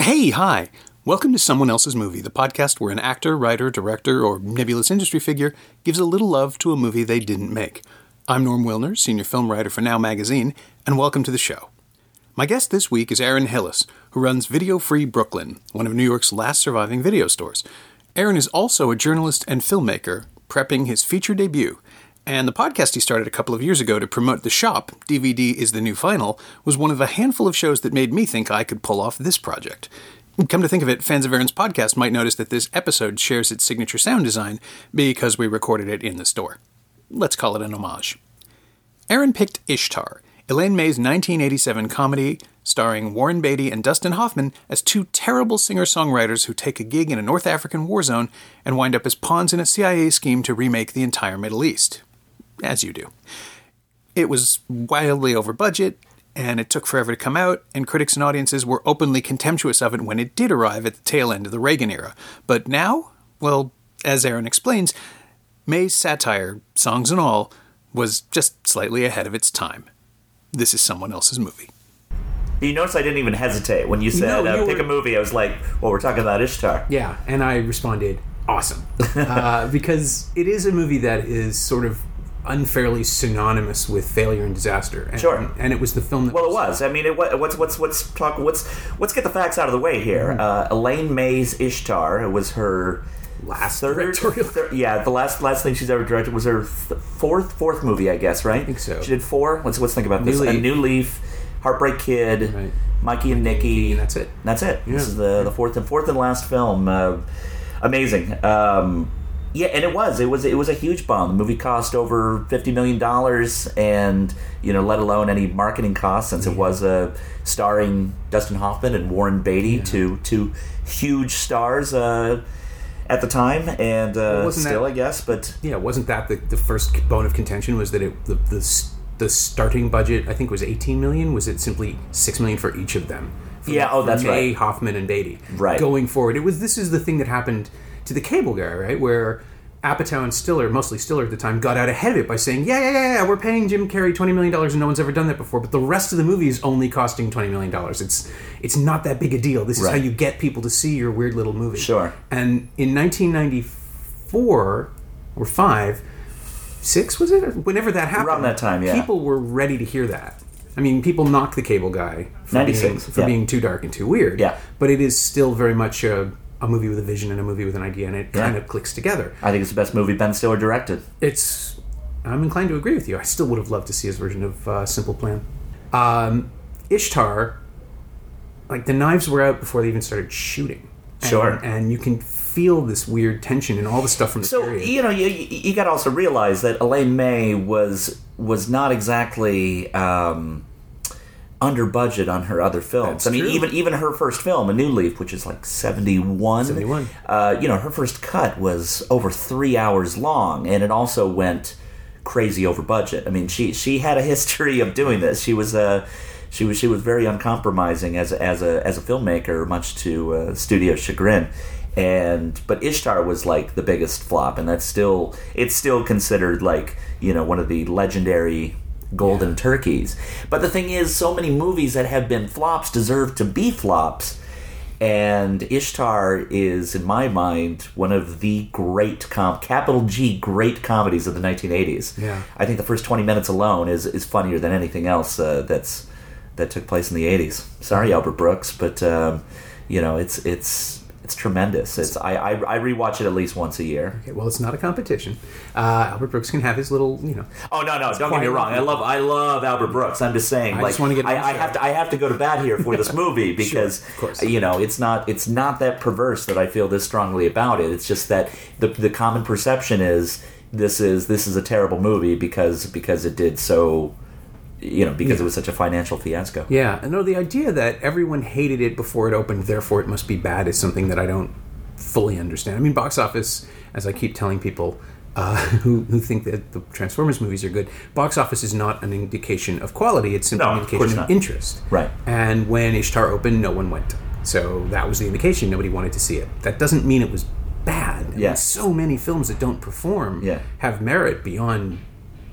Hey, hi! Welcome to Someone Else's Movie, the podcast where an actor, writer, director, or nebulous industry figure gives a little love to a movie they didn't make. I'm Norm Wilner, senior film writer for Now Magazine, and welcome to the show. My guest this week is Aaron Hillis, who runs Video Free Brooklyn, one of New York's last surviving video stores. Aaron is also a journalist and filmmaker, prepping his feature debut. And the podcast he started a couple of years ago to promote The Shop, DVD is the New Vinyl, was one of a handful of shows that made me think I could pull off this project. Come to think of it, fans of Aaron's podcast might notice that this episode shares its signature sound design because we recorded it in the store. Let's call it an homage. Aaron picked Ishtar, Elaine May's 1987 comedy starring Warren Beatty and Dustin Hoffman as two terrible singer songwriters who take a gig in a North African war zone and wind up as pawns in a CIA scheme to remake the entire Middle East. As you do. It was wildly over budget, and it took forever to come out, and critics and audiences were openly contemptuous of it when it did arrive at the tail end of the Reagan era. But now, well, as Aaron explains, May's satire, songs and all, was just slightly ahead of its time. This is someone else's movie. You notice I didn't even hesitate when you said No, you uh, pick were- a movie. I was like, "Well, we're talking about Ishtar." Yeah, and I responded, awesome. uh, because it is a movie that is sort of unfairly synonymous with failure and disaster. And, Sure. And it was the film that Well, it was. I mean, it, wa- what's what's what's talk? What's let's get the facts out of the way here. Mm-hmm. Uh, Elaine May's Ishtar. Was her Last third, directorial- thir- yeah, the last last thing she's ever directed was her th- fourth fourth movie, I guess. Right? I think so. She did four. Let's let's think about this. New A Leaf. New Leaf, Heartbreak Kid, Right. Mikey and Nicky. and that's it. That's it. This is the the fourth and fourth and last film. Uh, amazing. Um, yeah, and it was. It was. It was a huge bomb. The movie cost over fifty million dollars, and you know, let alone any marketing costs, since it was uh, starring Dustin Hoffman and Warren Beatty, two two huge stars uh, at the time, and uh, wasn't still, that- I guess. But Yeah, wasn't that the, the first bone of contention? Was that it the, the the starting budget? I think was eighteen million. Was it simply six million for each of them? For- Yeah, oh, that's May, right. Hoffman and Beatty. Right. Going forward, it was this is the thing that happened to the cable guy, right? Where Apatow and Stiller, mostly Stiller at the time, got out ahead of it by saying, "Yeah, yeah, yeah, yeah, we're paying Jim Carrey twenty million dollars, and no one's ever done that before." But the rest of the movie is only costing twenty million dollars. It's it's not that big a deal. This is how you get people to see your weird little movie. Sure. And in 1994 or five, six was it? Whenever that happened, Around that time, yeah. People were ready to hear that. I mean, people knocked the cable guy for, being, for yeah. being too dark and too weird. Yeah. But it is still very much a, a movie with a vision and a movie with an idea, and it Yeah. kind of clicks together. I think it's the best movie Ben Stiller directed. It's. I'm inclined to agree with you. I still would have loved to see his version of uh, Simple Plan. Um, Ishtar, like the knives were out before they even started shooting. And, Sure. And you can feel this weird tension and all the stuff from the So period. you know, you, you got to also realize that Elaine May was was not exactly um, under budget on her other films. That's I mean, true. even even her first film, A New Leaf, which is like seventy one. 71. Uh, you know, her first cut was over three hours long, and it also went crazy over budget. I mean, she she had a history of doing this. She was a she was she was very uncompromising as a, as a as a filmmaker, much to uh, studio chagrin. And but Ishtar was like the biggest flop, and that's still it's still considered like you know one of the legendary golden turkeys. But the thing is, so many movies that have been flops deserve to be flops. And Ishtar is, in my mind, one of the great com capital G great comedies of the 1980s. Yeah. I think the first 20 minutes alone is, is funnier than anything else uh, that's that took place in the 80s. Sorry, Albert Brooks, but um, you know it's it's it's tremendous. It's I, I I rewatch it at least once a year. Okay, well, it's not a competition. Uh, Albert Brooks can have his little, you know. Oh no no! Don't get me wrong. I love I love Albert Brooks. I'm just saying. I like just wanna get I, I have to I have to go to bat here for this movie because of course. you know it's not it's not that perverse that I feel this strongly about it. It's just that the the common perception is this is this is a terrible movie because because it did so you know because it was such a financial fiasco. Yeah, and no, the idea that everyone hated it before it opened, therefore it must be bad, is something that I don't fully understand. I mean, box office, as I keep telling people uh, who, who think that the Transformers movies are good, box office is not an indication of quality, it's simply No, an indication course of interest. Right. And when Ishtar opened, no one went. So that was the indication nobody wanted to see it. That doesn't mean it was bad. I mean, so many films that don't perform Yeah. have merit beyond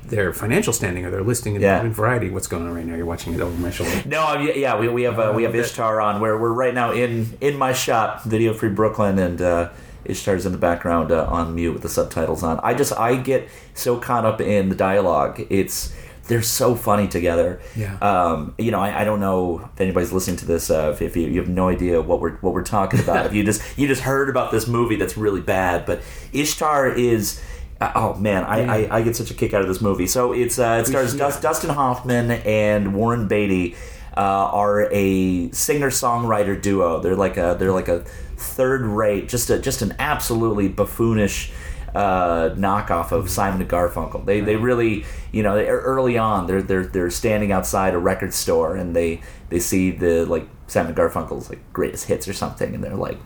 their financial standing or their listing in, Yeah. in Variety. What's going on right now? You're watching it over my shoulder. No, I mean, yeah, we, we have uh, we have Ishtar on. Where we're right now in in my shop, Video Free Brooklyn, and uh, Ishtar's in the background uh, on mute with the subtitles on. I just I get so caught up in the dialogue. It's they're so funny together. Yeah. Um, you know, I, I don't know if anybody's listening to this. Uh, if, if you, you have no idea what we're what we're talking about, if you just you just heard about this movie that's really bad, but Ishtar is. Uh, Oh man, I, I, I get such a kick out of this movie. So it's uh, it stars Yeah. Dust, Dustin Hoffman and Warren Beatty uh, are a singer songwriter duo. They're like a they're like a third rate, just a just an absolutely buffoonish uh, knockoff of Simon and Garfunkel. They they really you know early on they're they're they're standing outside a record store and they they see the like Simon and Garfunkel's like greatest hits or something and they're like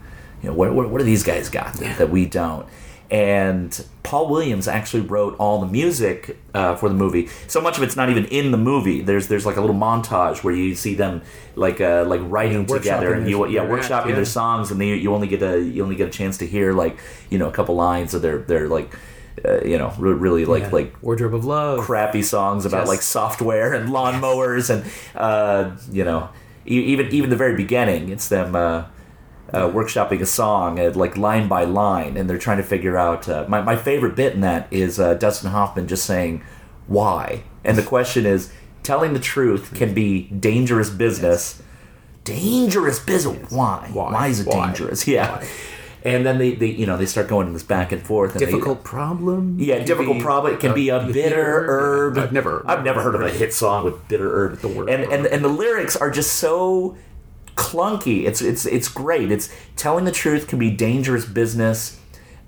you know what what, what do these guys got that, that we don't. And Paul Williams actually wrote all the music uh, for the movie. So much of it's not even in the movie. There's there's like a little montage where you see them like uh, like writing Yeah, together, and you yeah workshopping yeah. their songs, and they, you only get a you only get a chance to hear like you know a couple lines of their their like uh, you know re- really like Yeah. like Wardrobe of Love. crappy songs about Yes. like software and lawnmowers and uh, you know e- even even the very beginning it's them uh, workshopping a song uh, like line by line and they're trying to figure out uh, my, my favorite bit in that is uh, Dustin Hoffman just saying why and the question is telling the truth can be dangerous business dangerous business why Why? is it Why? dangerous yeah Why? and then they, they you know they start going this back and forth and they- Difficult problem. yeah, difficult be problem. It can be a bitter herb. I've never. I've never heard of a hit song with bitter herb. At the word and, and and the lyrics are just so clunky. It's it's it's great. It's telling the truth can be dangerous business.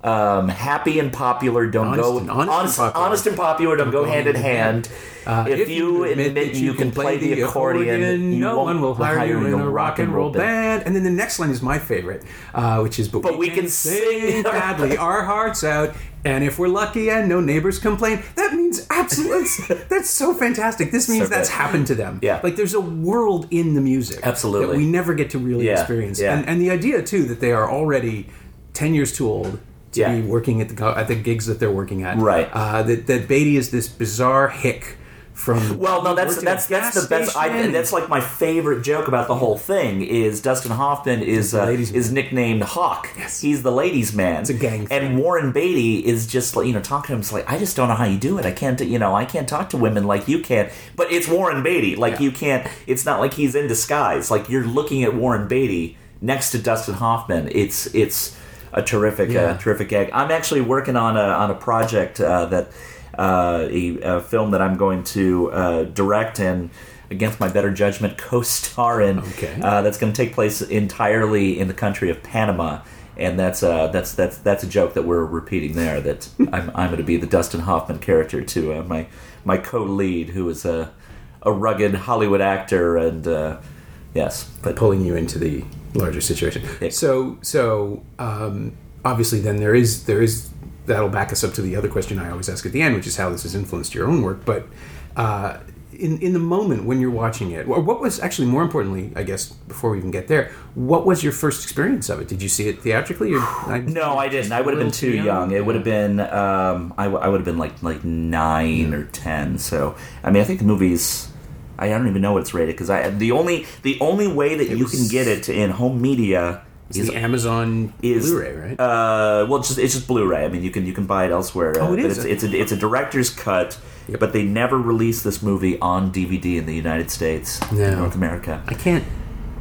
Um, happy and popular don't Honest go and- honest honest, popular. honest and popular don't go hand in hand. Uh, if, you admit, you can play the accordion, you no one will hire you in a rock and roll band. band. And then the next line is my favorite, uh, which is, "But, we can sing badly our hearts out." And if we're lucky and no neighbors complain, that means absolutely. that's so fantastic. This means So that's happened to them. Yeah. like there's a world in the music, Absolutely. that we never get to really Yeah, experience. yeah. And, and the idea too that they are already ten years too old to Yeah. be working at the at the gigs that they're working at. Right. Uh, that that Beatty is this bizarre hick from. Well, no, that's that's that's the best. I, that's like my favorite joke about the whole thing is Dustin Hoffman is uh, is nicknamed Hawk. Yes. he's the ladies' man. It's a gang thing. And Warren Beatty is just like you know talking to him. It's like I just don't know how you do it. I can't you know I can't talk to women like you can. But it's Warren Beatty. Like Yeah. you can't. It's not like he's in disguise. Like you're looking at Warren Beatty next to Dustin Hoffman. It's it's a terrific Yeah. uh, terrific gag. I'm actually working on a on a project uh, that uh, a, a film that I'm going to uh, direct and against my better judgment co-star in. Okay. Uh, that's going to take place entirely in the country of Panama. And that's uh, that's that's that's a joke that we're repeating there. That I'm, I'm going to be the Dustin Hoffman character to uh, my my co-lead, who is a a rugged Hollywood actor, and uh, yes, but pulling you into the larger situation. Yeah. So so um, obviously then there is there is that'll back us up to the other question I always ask at the end, which is how this has influenced your own work. But uh, in in the moment when you're watching it, what was actually more importantly, I guess before we even get there, what was your first experience of it? Did you see it theatrically? Or I, No, I didn't. I would have been too young. It would have been. Um, I, w- I would have been like like nine or ten. So I mean, I think the movie's. I don't even know what it's rated because I the only the only way that you was- can get it in home media is the Amazon is Blu-ray, right? Uh, well, it's just it's just Blu-ray. I mean, you can you can buy it elsewhere. Uh, Oh, it is? It's, it's a it's a director's cut, but they never released this movie on DVD in the United States, No. North America. I can't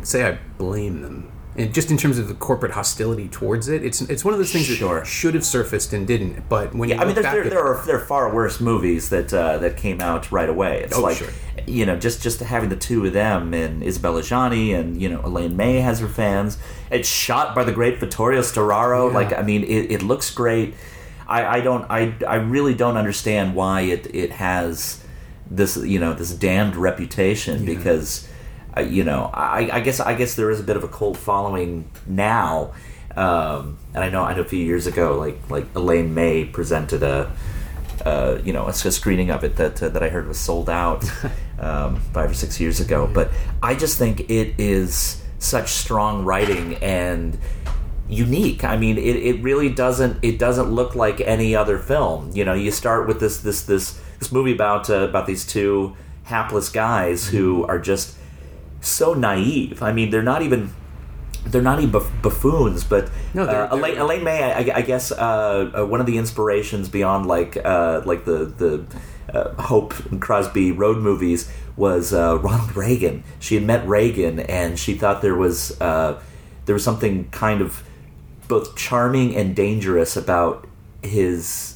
say I blame them. And just in terms of the corporate hostility towards it, it's it's one of those things Sure. that should have surfaced and didn't. But when you Yeah, I mean, look there's, back there, at- there are there are far worse movies that uh, that came out right away. It's Oh, like sure. you know, just just having the two of them and Isabelle Adjani and you know Elaine May has her fans. It's shot by the great Vittorio Storaro. Yeah. Like, I mean, it, it looks great. I, I don't I I really don't understand why it it has this you know this damned reputation because uh, you know I, I guess I guess there is a bit of a cult following now. Um, and I know I know a few years ago, like like Elaine May presented a uh, you know, a, a screening of it that uh, that I heard was sold out um, five or six years ago. But I just think it is such strong writing and unique. I mean, it, it really doesn't it doesn't look like any other film. You know, you start with this this this this movie about uh, about these two hapless guys who Mm-hmm. are just so naive. I mean, they're not even they're not even buff- buffoons, but No, they're- uh, Elaine, they're- Elaine May, I, I guess, uh, uh, one of the inspirations beyond like uh, like the the uh, Hope and Crosby road movies was uh, Ronald Reagan. She had met Reagan, and she thought there was uh, there was something kind of both charming and dangerous about his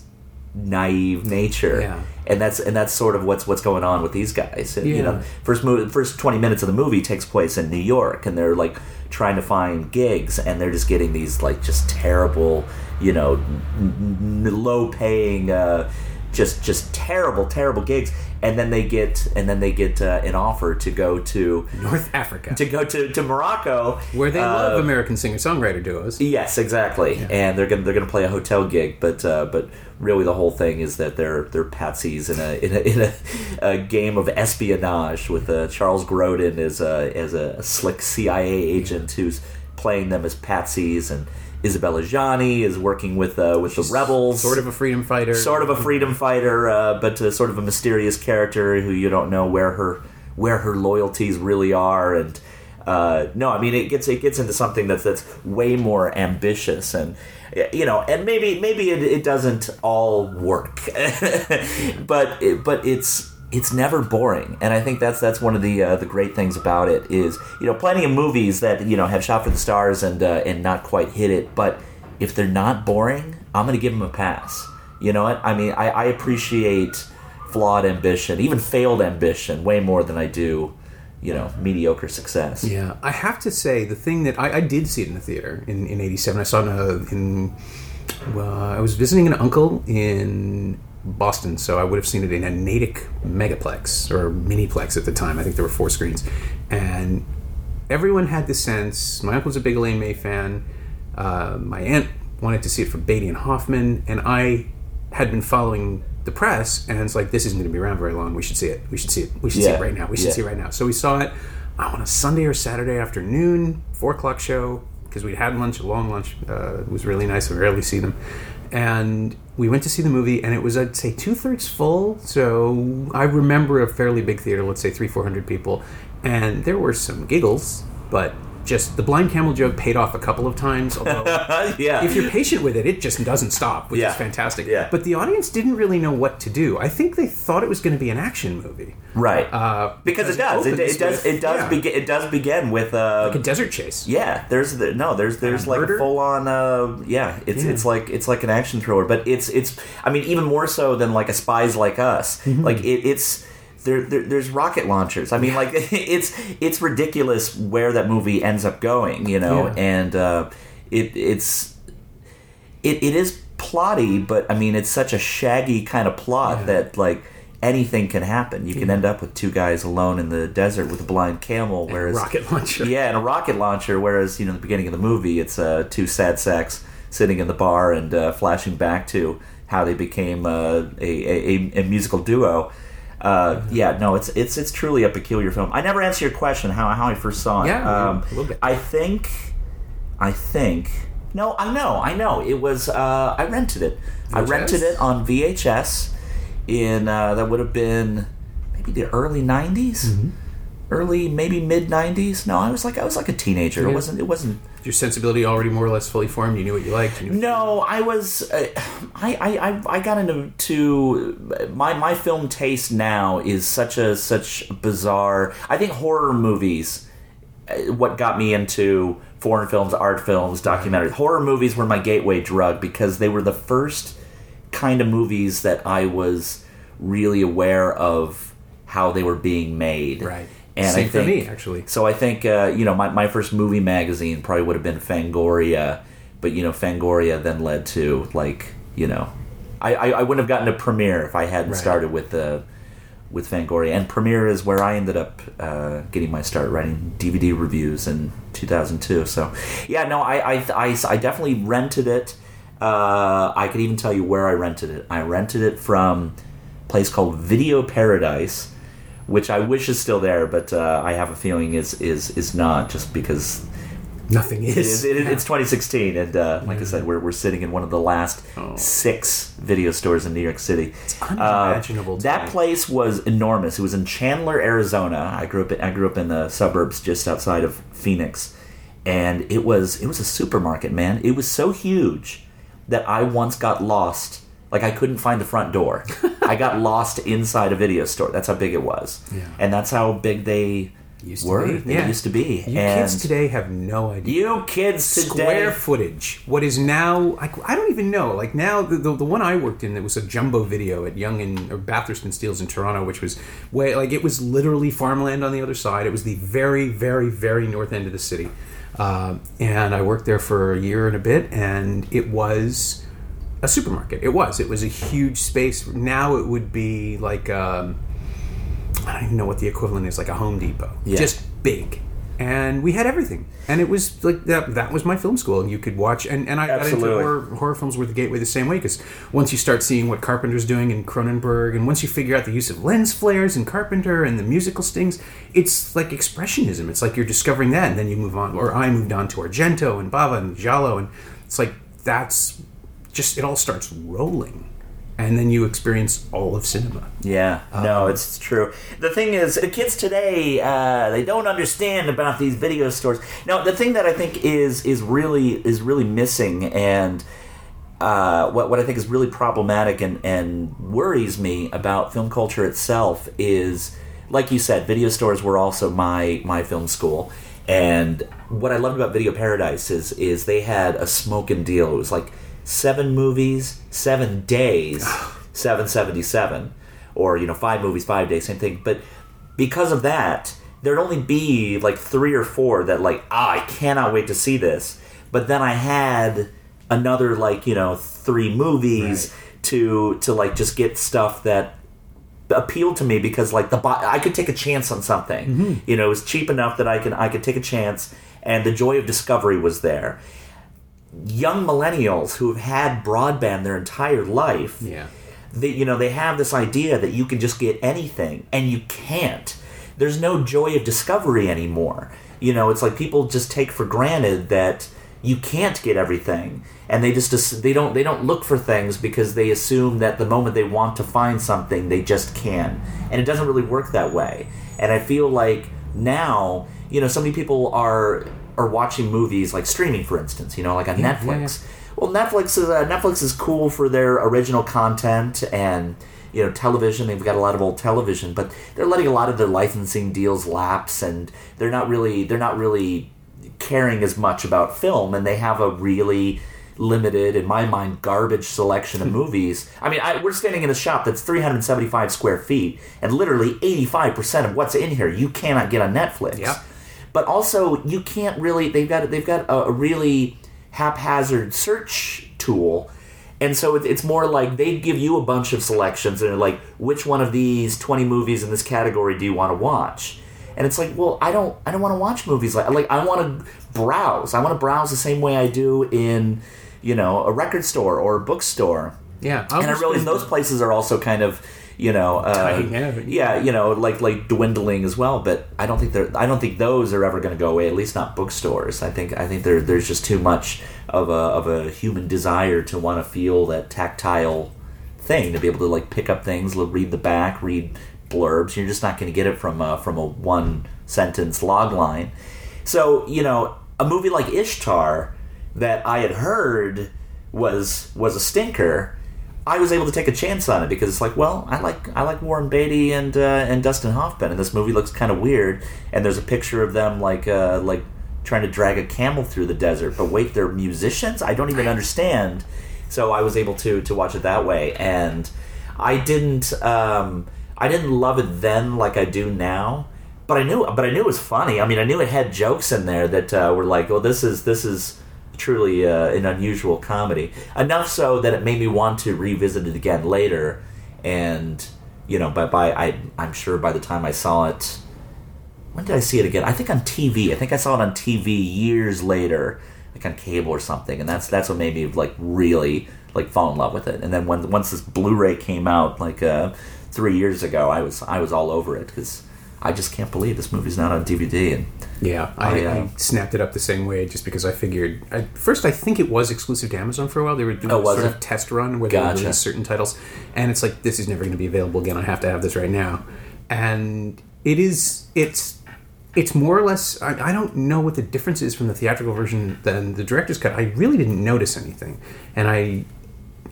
naive nature. Yeah. And that's and that's sort of what's what's going on with these guys. And, You know, first movie, first twenty minutes of the movie takes place in New York, and they're like trying to find gigs, and they're just getting these like just terrible, you know, n- n- low paying, uh, just just terrible, terrible gigs, and then they get and then they get uh, an offer to go to North Africa, to go to, to Morocco, where they uh, love American singer-songwriter duos. Yes, exactly. And they're gonna they're gonna play a hotel gig, but uh, but really the whole thing is that they're they're patsies in a in a, in a, a game of espionage with uh, Charles Grodin as a as a slick CIA agent who's playing them as patsies, and Isabelle Adjani is working with uh, with the rebels, Sort of a freedom fighter. sort of a freedom fighter, uh, but uh, sort of a mysterious character who you don't know where her where her loyalties really are. And uh, no, I mean it gets it gets into something that's that's way more ambitious and you know, and maybe maybe it, it doesn't all work, but it, but it's. It's never boring, and I think that's that's one of the uh, the great things about it is you know plenty of movies that you know have shot for the stars and uh, and not quite hit it, but if they're not boring, I'm going to give them a pass. You know what? I mean, I, I appreciate flawed ambition, even failed ambition, way more than I do, you know, mediocre success. Yeah, I have to say the thing that I, I did see it in the theater in in '87. I saw it in, a, in well, I was visiting an uncle in Boston, so I would have seen it in a Natick megaplex or miniplex at the time. I think there were four screens, and everyone had the sense. My uncle's a big Elaine May fan. Uh, my aunt wanted to see it for Beatty and Hoffman, and I had been following the press, and it's like this isn't going to be around very long. We should see it. We should see it. We should see it right now. We should Yeah. see it right now. So we saw it uh, on a Sunday or Saturday afternoon, four o'clock show because we'd had lunch, a long lunch. Uh, it was really nice. I rarely see them, and we went to see the movie, and it was I'd say two thirds full. So I remember a fairly big theater, let's say three four hundred people, and there were some giggles, but just the blind camel joke paid off a couple of times. Although yeah. if you're patient with it, it just doesn't stop, which Yeah. is fantastic. Yeah. But the audience didn't really know what to do. I think they thought it was going to be an action movie, right. uh, because it does. It, opens it does. with- It does. yeah, Begin, it does begin with. Uh, like a desert chase. Yeah, there's the no, there's there's like murder? a full on uh yeah, it's Yeah. it's like it's like an action thriller, but it's it's I mean even more so than like a spies like us. Mm-hmm. Like it, it's there, there there's rocket launchers. I mean like it's it's ridiculous where that movie ends up going, you know, Yeah. and uh it it's it, it is plotty, but I mean it's such a shaggy kind of plot Yeah. that like anything can happen. You can end up with two guys alone in the desert with a blind camel, whereas rocket launcher. yeah, and a rocket launcher. Whereas you know, the beginning of the movie, it's uh, two sad sacks sitting in the bar and uh, flashing back to how they became uh, a, a, a musical duo. Uh, yeah, no, it's it's it's truly a peculiar film. I never answered your question how how I first saw it. Yeah, um, I think, I think. No, I know, I know. It was uh, I rented it. I rented it on VHS in uh, that would have been maybe the early 90s Mm-hmm. early maybe mid '90s. No, I was like I was like a teenager. It wasn't. It wasn't. Your sensibility already more or less fully formed. You knew what you liked. You No, I was. Uh, I, I I got into to my my film taste now is such a such bizarre. I think horror movies. uh, What got me into foreign films, art films, documentaries, horror movies were my gateway drug because they were the first kind of movies that I was really aware of how they were being made. Right. And Same I for me, actually. So I think uh, you know my, my first movie magazine probably would have been Fangoria, but you know Fangoria then led to like you know I, I, I wouldn't have gotten to Premiere if I hadn't Right. started with the with Fangoria and Premiere is where I ended up uh, getting my start writing DVD reviews in 2002. So yeah, no, I I, I, I definitely rented it. Uh, I could even tell you where I rented it. I rented it from a place called Video Paradise which I wish is still there, but uh, I have a feeling is is is not, just because Nothing is. it is, it, it's 2016, and uh, like I said, we're, we're sitting in one of the last Oh. six video stores in New York City. unimaginable to that place was enormous. It was in Chandler, Arizona. I grew up. In, I grew up in the suburbs just outside of Phoenix, and it was it was a supermarket. Man, it was so huge that I once got lost. Like I couldn't find the front door. I got lost inside a video store. That's how big it was, Yeah. and that's how big they Used to were. be, They yeah. used to be. You and kids today have no idea. you kids today. Square footage. What is now? Like, I don't even know. Like now, the, the, the one I worked in, it was a jumbo video at Yonge and or Bathurst and Steeles in Toronto, which was way like it was literally farmland on the other side. It was the very, very, very north end of the city, um, and I worked there for a year and a bit, and it was a supermarket. It was. It was a huge space. Now it would be like. Um, I don't even know what the equivalent is, like a Home Depot. Yeah. Just big. And we had everything. And it was like that that was my film school. And you could watch and, and I got into Absolutely. horror, horror films were the gateway the same way because once you start seeing what Carpenter's doing in Cronenberg and once you figure out the use of lens flares in Carpenter and the musical stings, it's like expressionism. It's like you're discovering that and then you move on or I moved on to Argento and Bava and Giallo and it's like that's just it all starts rolling. And then you experience all of cinema. Yeah, no, it's, it's true. The thing is, the kids today uh, they don't understand about these video stores. Now, the thing that I think is is really is really missing, and uh, what what I think is really problematic and and worries me about film culture itself is, like you said, video stores were also my my film school. And what I loved about Video Paradise is is they had a smoking deal. It was like seven movies, seven days, seven seventy seven, or you know five movies, five days, same thing. But because of that, there'd only be like three or four that like ah, I cannot wait to see this. But then I had another like you know three movies to to like just get stuff that appealed to me because like the bo- I could take a chance on something. You know, it was cheap enough that I can I could take a chance, and the joy of discovery was there. Young millennials who have had broadband their entire life, Yeah. they you know they have this idea that you can just get anything, and you can't. There's no joy of discovery anymore. You know, it's like people just take for granted that you can't get everything, and they just they don't they don't look for things because they assume that the moment they want to find something, they just can, and it doesn't really work that way. And I feel like now, you know, so many people are are watching movies like streaming, for instance. You know, like on Yeah, yeah, Netflix. Well, Netflix is uh, Netflix is cool for their original content and you know television. They've got a lot of old television, but they're letting a lot of their licensing deals lapse, and they're not really they're not really caring as much about film, and they have a really limited, in my mind, garbage selection of movies. I mean, I, we're standing in a shop that's 375 square feet, and literally 85% of what's in here you cannot get on Netflix Yep. But also you can't really they've got they've got a, a really haphazard search tool. And so it, it's more like they give you a bunch of selections and they're like which one of these 20 movies in this category do you want to watch? And it's like well i don't i don't want to watch movies like like i want to browse. I want to browse the same way i do in you know a record store or a bookstore. Yeah. I and I realize those places are also kind of, you know, uh, yeah, you know, like like dwindling as well. But I don't think they're, I don't think those are ever going to go away. At least not bookstores. I think I think there there's just too much of a of a human desire to want to feel that tactile thing to be able to like pick up things, read the back, read blurbs. You're just not going to get it from a, from a one sentence log line. So you know, a movie like Ishtar that I had heard was was a stinker. I was able to take a chance on it because it's like, well, I like I like Warren Beatty and uh, and Dustin Hoffman, and this movie looks kind of weird. And there's a picture of them like uh, like trying to drag a camel through the desert. But wait, they're musicians. I don't even understand. So I was able to to watch it that way, and I didn't um, I didn't love it then like I do now. But I knew, but I knew it was funny. I mean, I knew it had jokes in there that uh, were like, "Oh, this is this is truly uh, an unusual comedy." Enough so that it made me want to revisit it again later. And you know, by by I I'm sure by the time I saw it, when did I see it again? I think on TV. I think I saw it on TV years later, like on cable or something. And that's that's what made me like really like fall in love with it. And then when once this Blu-ray came out, like uh, three years ago, I was I was all over it because I just can't believe this movie's not on DVD. And Yeah, I, I, uh, I snapped it up the same way just because I figured. I, first, I think it was exclusive to Amazon for a while. They were doing Oh, a sort it? of test run where they Gotcha. would release certain titles, and it's like this is never going to be available again. I have to have this right now, and it is. It's it's more or less. I, I don't know what the difference is from the theatrical version than the director's cut. I really didn't notice anything, and I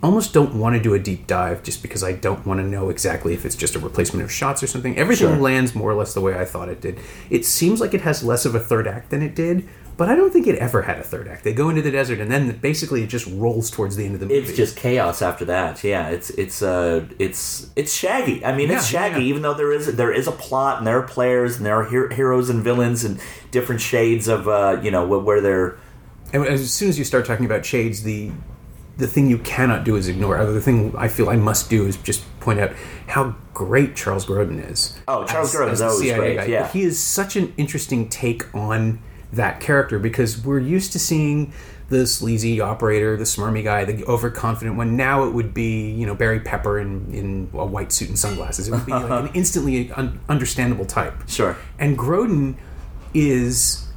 almost don't want to do a deep dive just because I don't want to know exactly if it's just a replacement of shots or something. Everything Sure. lands more or less the way I thought it did. It seems like it has less of a third act than it did, but I don't think it ever had a third act. They go into the desert and then basically it just rolls towards the end of the movie. it's just chaos after that. Yeah, it's it's uh it's it's shaggy. I mean, it's Yeah, yeah, shaggy. yeah. Even though there is there is a plot and there are players and there are her- heroes and villains and different shades of uh you know where they're And as soon as you start talking about shades, the the thing you cannot do is ignore. Or the thing I feel I must do is just point out how great Charles Grodin is. Oh, Charles Grodin is always CIA great, yeah. he is such an interesting take on that character because we're used to seeing the sleazy operator, the smarmy guy, the overconfident one. Now it would be you know Barry Pepper in in a white suit and sunglasses. It would be like an instantly un- understandable type. Sure. And Grodin is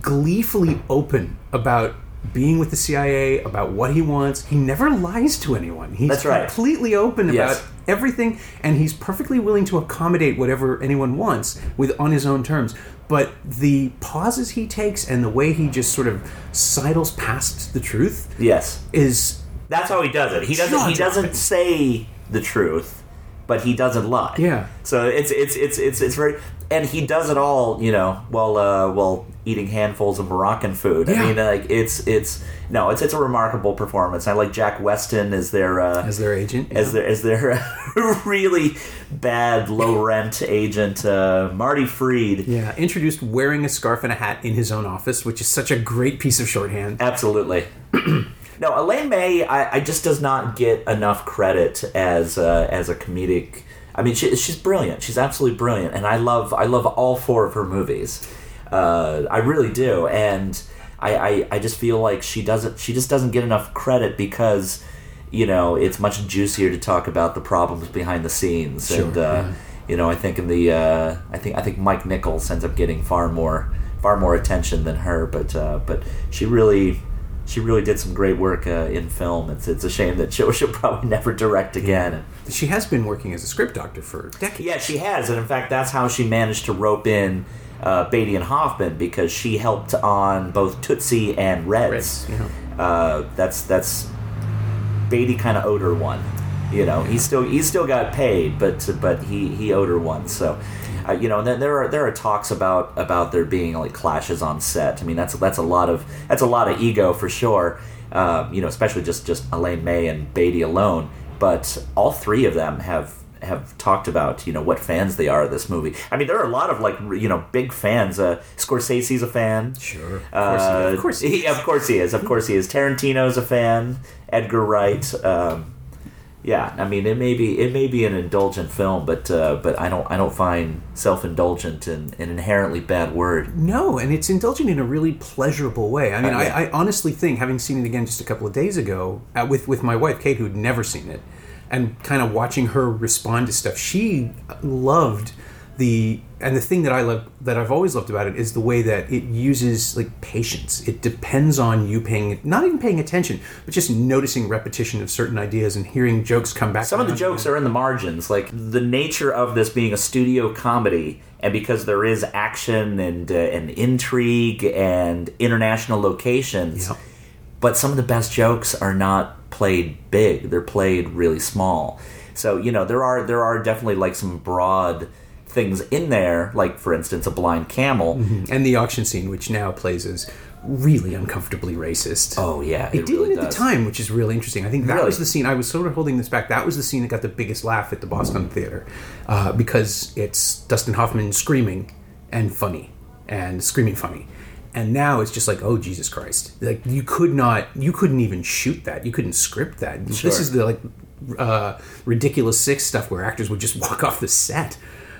gleefully open about being with the CIA, about what he wants. He never lies to anyone. He's That's right. completely open Yes. about everything, and he's perfectly willing to accommodate whatever anyone wants with on his own terms. But the pauses he takes and the way he just sort of sidles past the truth yes. is That's how he does it. He doesn't. He doesn't say the truth, but he doesn't lie. Yeah. So it's it's it's it's it's very, and he does it all. You know, well, uh, while eating handfuls of Moroccan food. I mean, like it's it's no, it's it's a remarkable performance. I like Jack Weston as their uh, as their agent. as their as their really bad low rent agent, uh, Marty Freed. yeah, introduced wearing a scarf and a hat in his own office, which is such a great piece of shorthand. Absolutely. no, Elaine May, I, I just does not get enough credit as uh, as a comedic. I mean, she, she's brilliant. She's absolutely brilliant, and I love I love all four of her movies. Uh, I really do, and I, I I just feel like she doesn't she just doesn't get enough credit because you know it's much juicier to talk about the problems behind the scenes Sure, and uh, yeah. you know I think in the uh, I think I think Mike Nichols ends up getting far more far more attention than her, but uh, but she really she really did some great work uh, in film. It's it's a shame that she'll, she'll probably never direct again. She has been working as a script doctor for decades. Yeah, she has, and in fact, that's how she managed to rope in uh, Beatty and Hoffman because she helped on both Tootsie and Reds. Reds, yeah. Uh, that's that's Beatty kind of owed her one. You know, he still he still got paid, but but he he owed her one. So. Uh, you know, and then there are there are talks about about there being like clashes on set. I mean, that's that's a lot of that's a lot of ego for sure. Uh, you know, especially just just Elaine May and Beatty alone. But all three of them have have talked about you know what fans they are of this movie. I mean, there are a lot of like you know big fans. Uh, Scorsese's a fan. Sure. Of course, Uh, he, of course he he, of course he is. Of course he is. Tarantino's a fan. Edgar Wright. Um, yeah, I mean it may be it may be an indulgent film, but uh, but I don't I don't find self indulgent an, an inherently bad word. No, and it's indulgent in a really pleasurable way. I mean, Uh, yeah. I, I honestly think, having seen it again just a couple of days ago uh, with with my wife Kate, who'd never seen it, and kind of watching her respond to stuff, she loved the and the thing that I love that I've always loved about it is the way that it uses like patience. It depends on you paying not even paying attention, but just noticing repetition of certain ideas and hearing jokes come back. Some of the jokes again. are in the margins, like the nature of this being a studio comedy, and because there is action and uh, and intrigue and international locations. But some of the best jokes are not played big; they're played really small. So you know there are there are definitely like some broad things in there, like for instance a blind camel. and the auction scene, which now plays as really uncomfortably racist. Oh yeah, It, didn't really at does. the time, which is really interesting. I think that Really? was the scene. I was sort of holding this back. That was the scene that got the biggest laugh at the Boston Theater uh, because it's Dustin Hoffman screaming and funny and screaming funny. And now it's just like, oh Jesus Christ! Like you could not, you couldn't even shoot that. You couldn't script that. Sure. This is the like uh, ridiculous six stuff where actors would just walk off the set.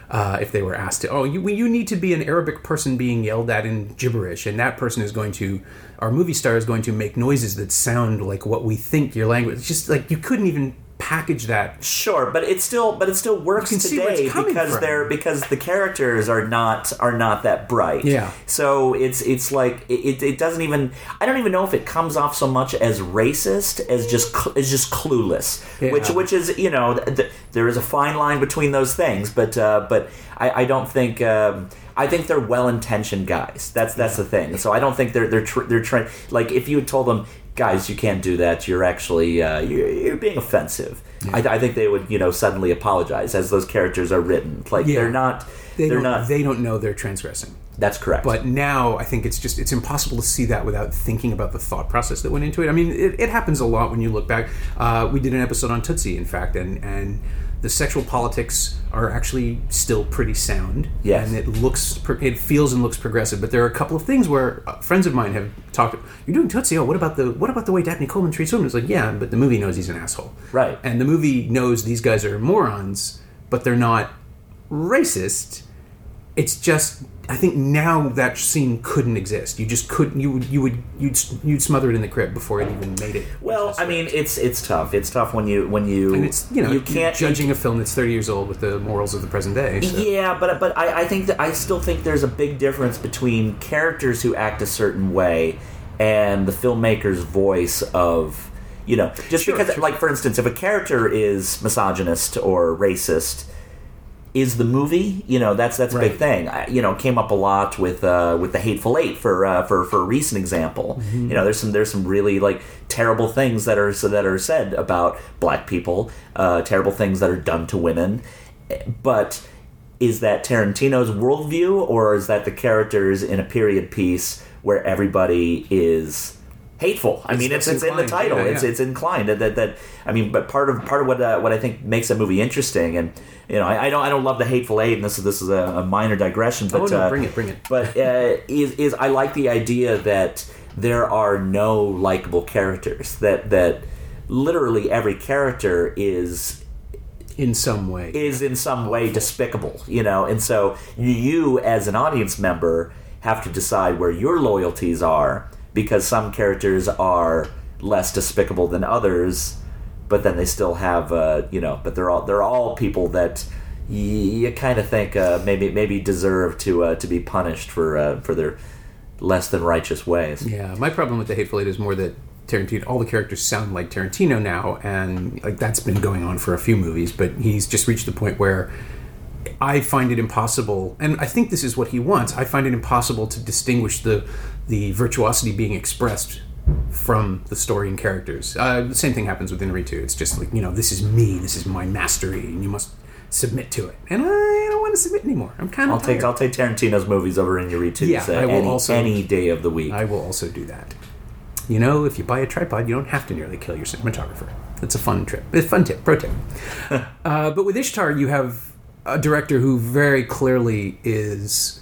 Uh, if they were asked to, oh, you you need to be an Arabic person being yelled at in gibberish, and that person is going to, our movie star is going to make noises that sound like what we think your language. It's just like you couldn't even package that. Sure, but it still but it still works You can see where it's today because from. they're because the characters are not are not that bright. Yeah. So it's it's like it, it doesn't even I don't even know if it comes off so much as racist as just as just clueless. Yeah. Which which is you know th- th- there is a fine line between those things, but uh, but I, I don't think. Um, I think they're well-intentioned guys. That's that's the thing. So I don't think they're they're tr- they're trying. Like if you had told them, guys, you can't do that. You're actually uh, you're, you're being offensive. I, I think they would you know suddenly apologize as those characters are written. Like Yeah. they're not. They They are don't, not. They don't know they're transgressing. that's correct. But now I think it's just it's impossible to see that without thinking about the thought process that went into it. I mean, it, it happens a lot when you look back. Uh, we did an episode on Tootsie, in fact, and and the sexual politics are actually still pretty sound. Yes. and it looks it feels and looks progressive. But there are a couple of things where uh, friends of mine have talked. You're doing Tootsie. Oh, what about the what about the way Dabney Coleman treats women? It's like yeah, but the movie knows he's an asshole. Right. And the movie knows these guys are morons, but they're not racist it's just I think now that scene couldn't exist. You just couldn't. You would you would you'd you'd smother it in the crib before it even made it. well, I mean, it's it's tough. It's tough when you when you and it's you know you you're can't judging a film that's thirty years old with the morals of the present day. So. Yeah, but but I, I think that I still think there's a big difference between characters who act a certain way and the filmmaker's voice of you know just Sure, because sure. like for instance if a character is misogynist or racist is the movie you know that's that's a big thing. I, you know came up a lot with uh, with the hateful eight for uh, for for a recent example. Mm-hmm. you know there's some there's some really like terrible things that are so that are said about black people uh, terrible things that are done to women. But is that Tarantino's worldview or is that the characters in a period piece where everybody is hateful? I mean, it's it's it's in the title. yeah, It's yeah. it's inclined that, that that I mean, but part of part of what uh, what I think makes a movie interesting, and you know, I, I don't I don't love the hateful eight, and this is this is a, a minor digression, but Oh, no, uh, bring it, bring it. But uh, is is I like the idea that there are no likable characters that that literally every character is in some way. is in some way despicable, you know, and so you as an audience member have to decide where your loyalties are because some characters are less despicable than others, but then they still have, uh, you know, but they're all they're all people that y- you kind of think uh, maybe maybe deserve to uh, to be punished for uh, for their less than righteous ways. Yeah, my problem with the Hateful Eight is more that Tarantino, all the characters sound like Tarantino now, and like that's been going on for a few movies. But he's just reached the point where I find it impossible, and I think this is what he wants. I find it impossible to distinguish the the virtuosity being expressed from the story and characters. Uh, the same thing happens with Inarritu. It's just like you know, this is me, this is my mastery, and you must submit to it. And I don't want to submit anymore. I'm kind of I'll take I'll take Tarantino's movies over Inarritu's Yeah, I will any, also- any day of the week. I will also do that. You know, if you buy a tripod, you don't have to nearly kill your cinematographer. It's a fun trip. It's a fun tip, pro tip. uh, but with Ishtar, you have a director who very clearly is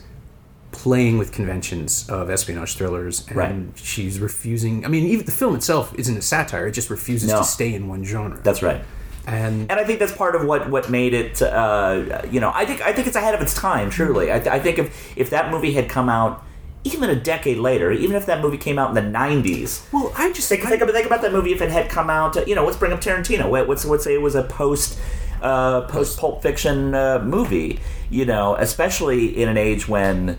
playing with conventions of espionage thrillers, and Right. she's refusing. I mean, even the film itself isn't a satire; it just refuses No. to stay in one genre. That's right. and and I think that's part of what what made it. Uh, you know, I think I think it's ahead of its time. Truly, I, th- I think if if that movie had come out even a decade later, even if that movie came out in the '90s. well, I just Think, I- think, about, think about that movie if it had come out. uh, You know, let's bring up Tarantino. What- Let's let's say it was a post uh, post Pulp Fiction uh, movie. You know, especially in an age when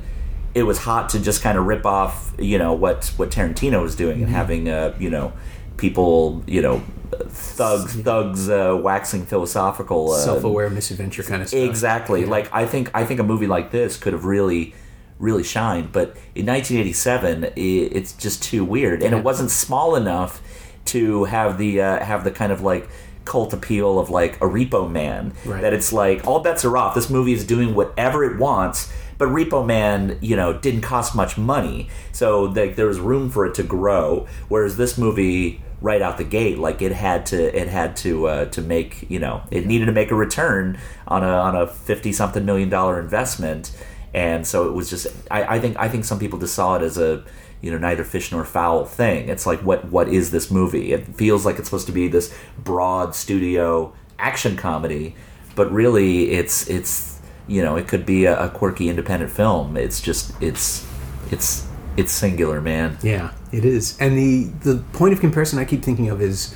it was hot to just kind of rip off. You know what what Tarantino was doing and having uh, you know people you know thugs thugs uh, waxing philosophical. Uh, self-aware misadventure kind of stuff. Exactly. Like I think I think a movie like this could have really really shined, but in 1987 i it's just too weird and it wasn't small enough to have the uh, have the kind of like cult appeal of like a Repo Man Right. that it's like all bets are off. This movie is doing whatever it wants. But Repo Man, you know, didn't cost much money, so like there was room for it to grow. Whereas this movie, right out the gate, like it had to, it had to, uh, to make, you know, it needed to make a return on a on a fifty something million dollar investment, and so it was just. I, I think I think some people just saw it as a, you know, neither fish nor fowl thing. It's like what what is this movie? It feels like it's supposed to be this broad studio action comedy, but really it's it's you know it could be a, a quirky independent film. It's just it's it's it's singular, man. Yeah, it is. And the the point of comparison I keep thinking of is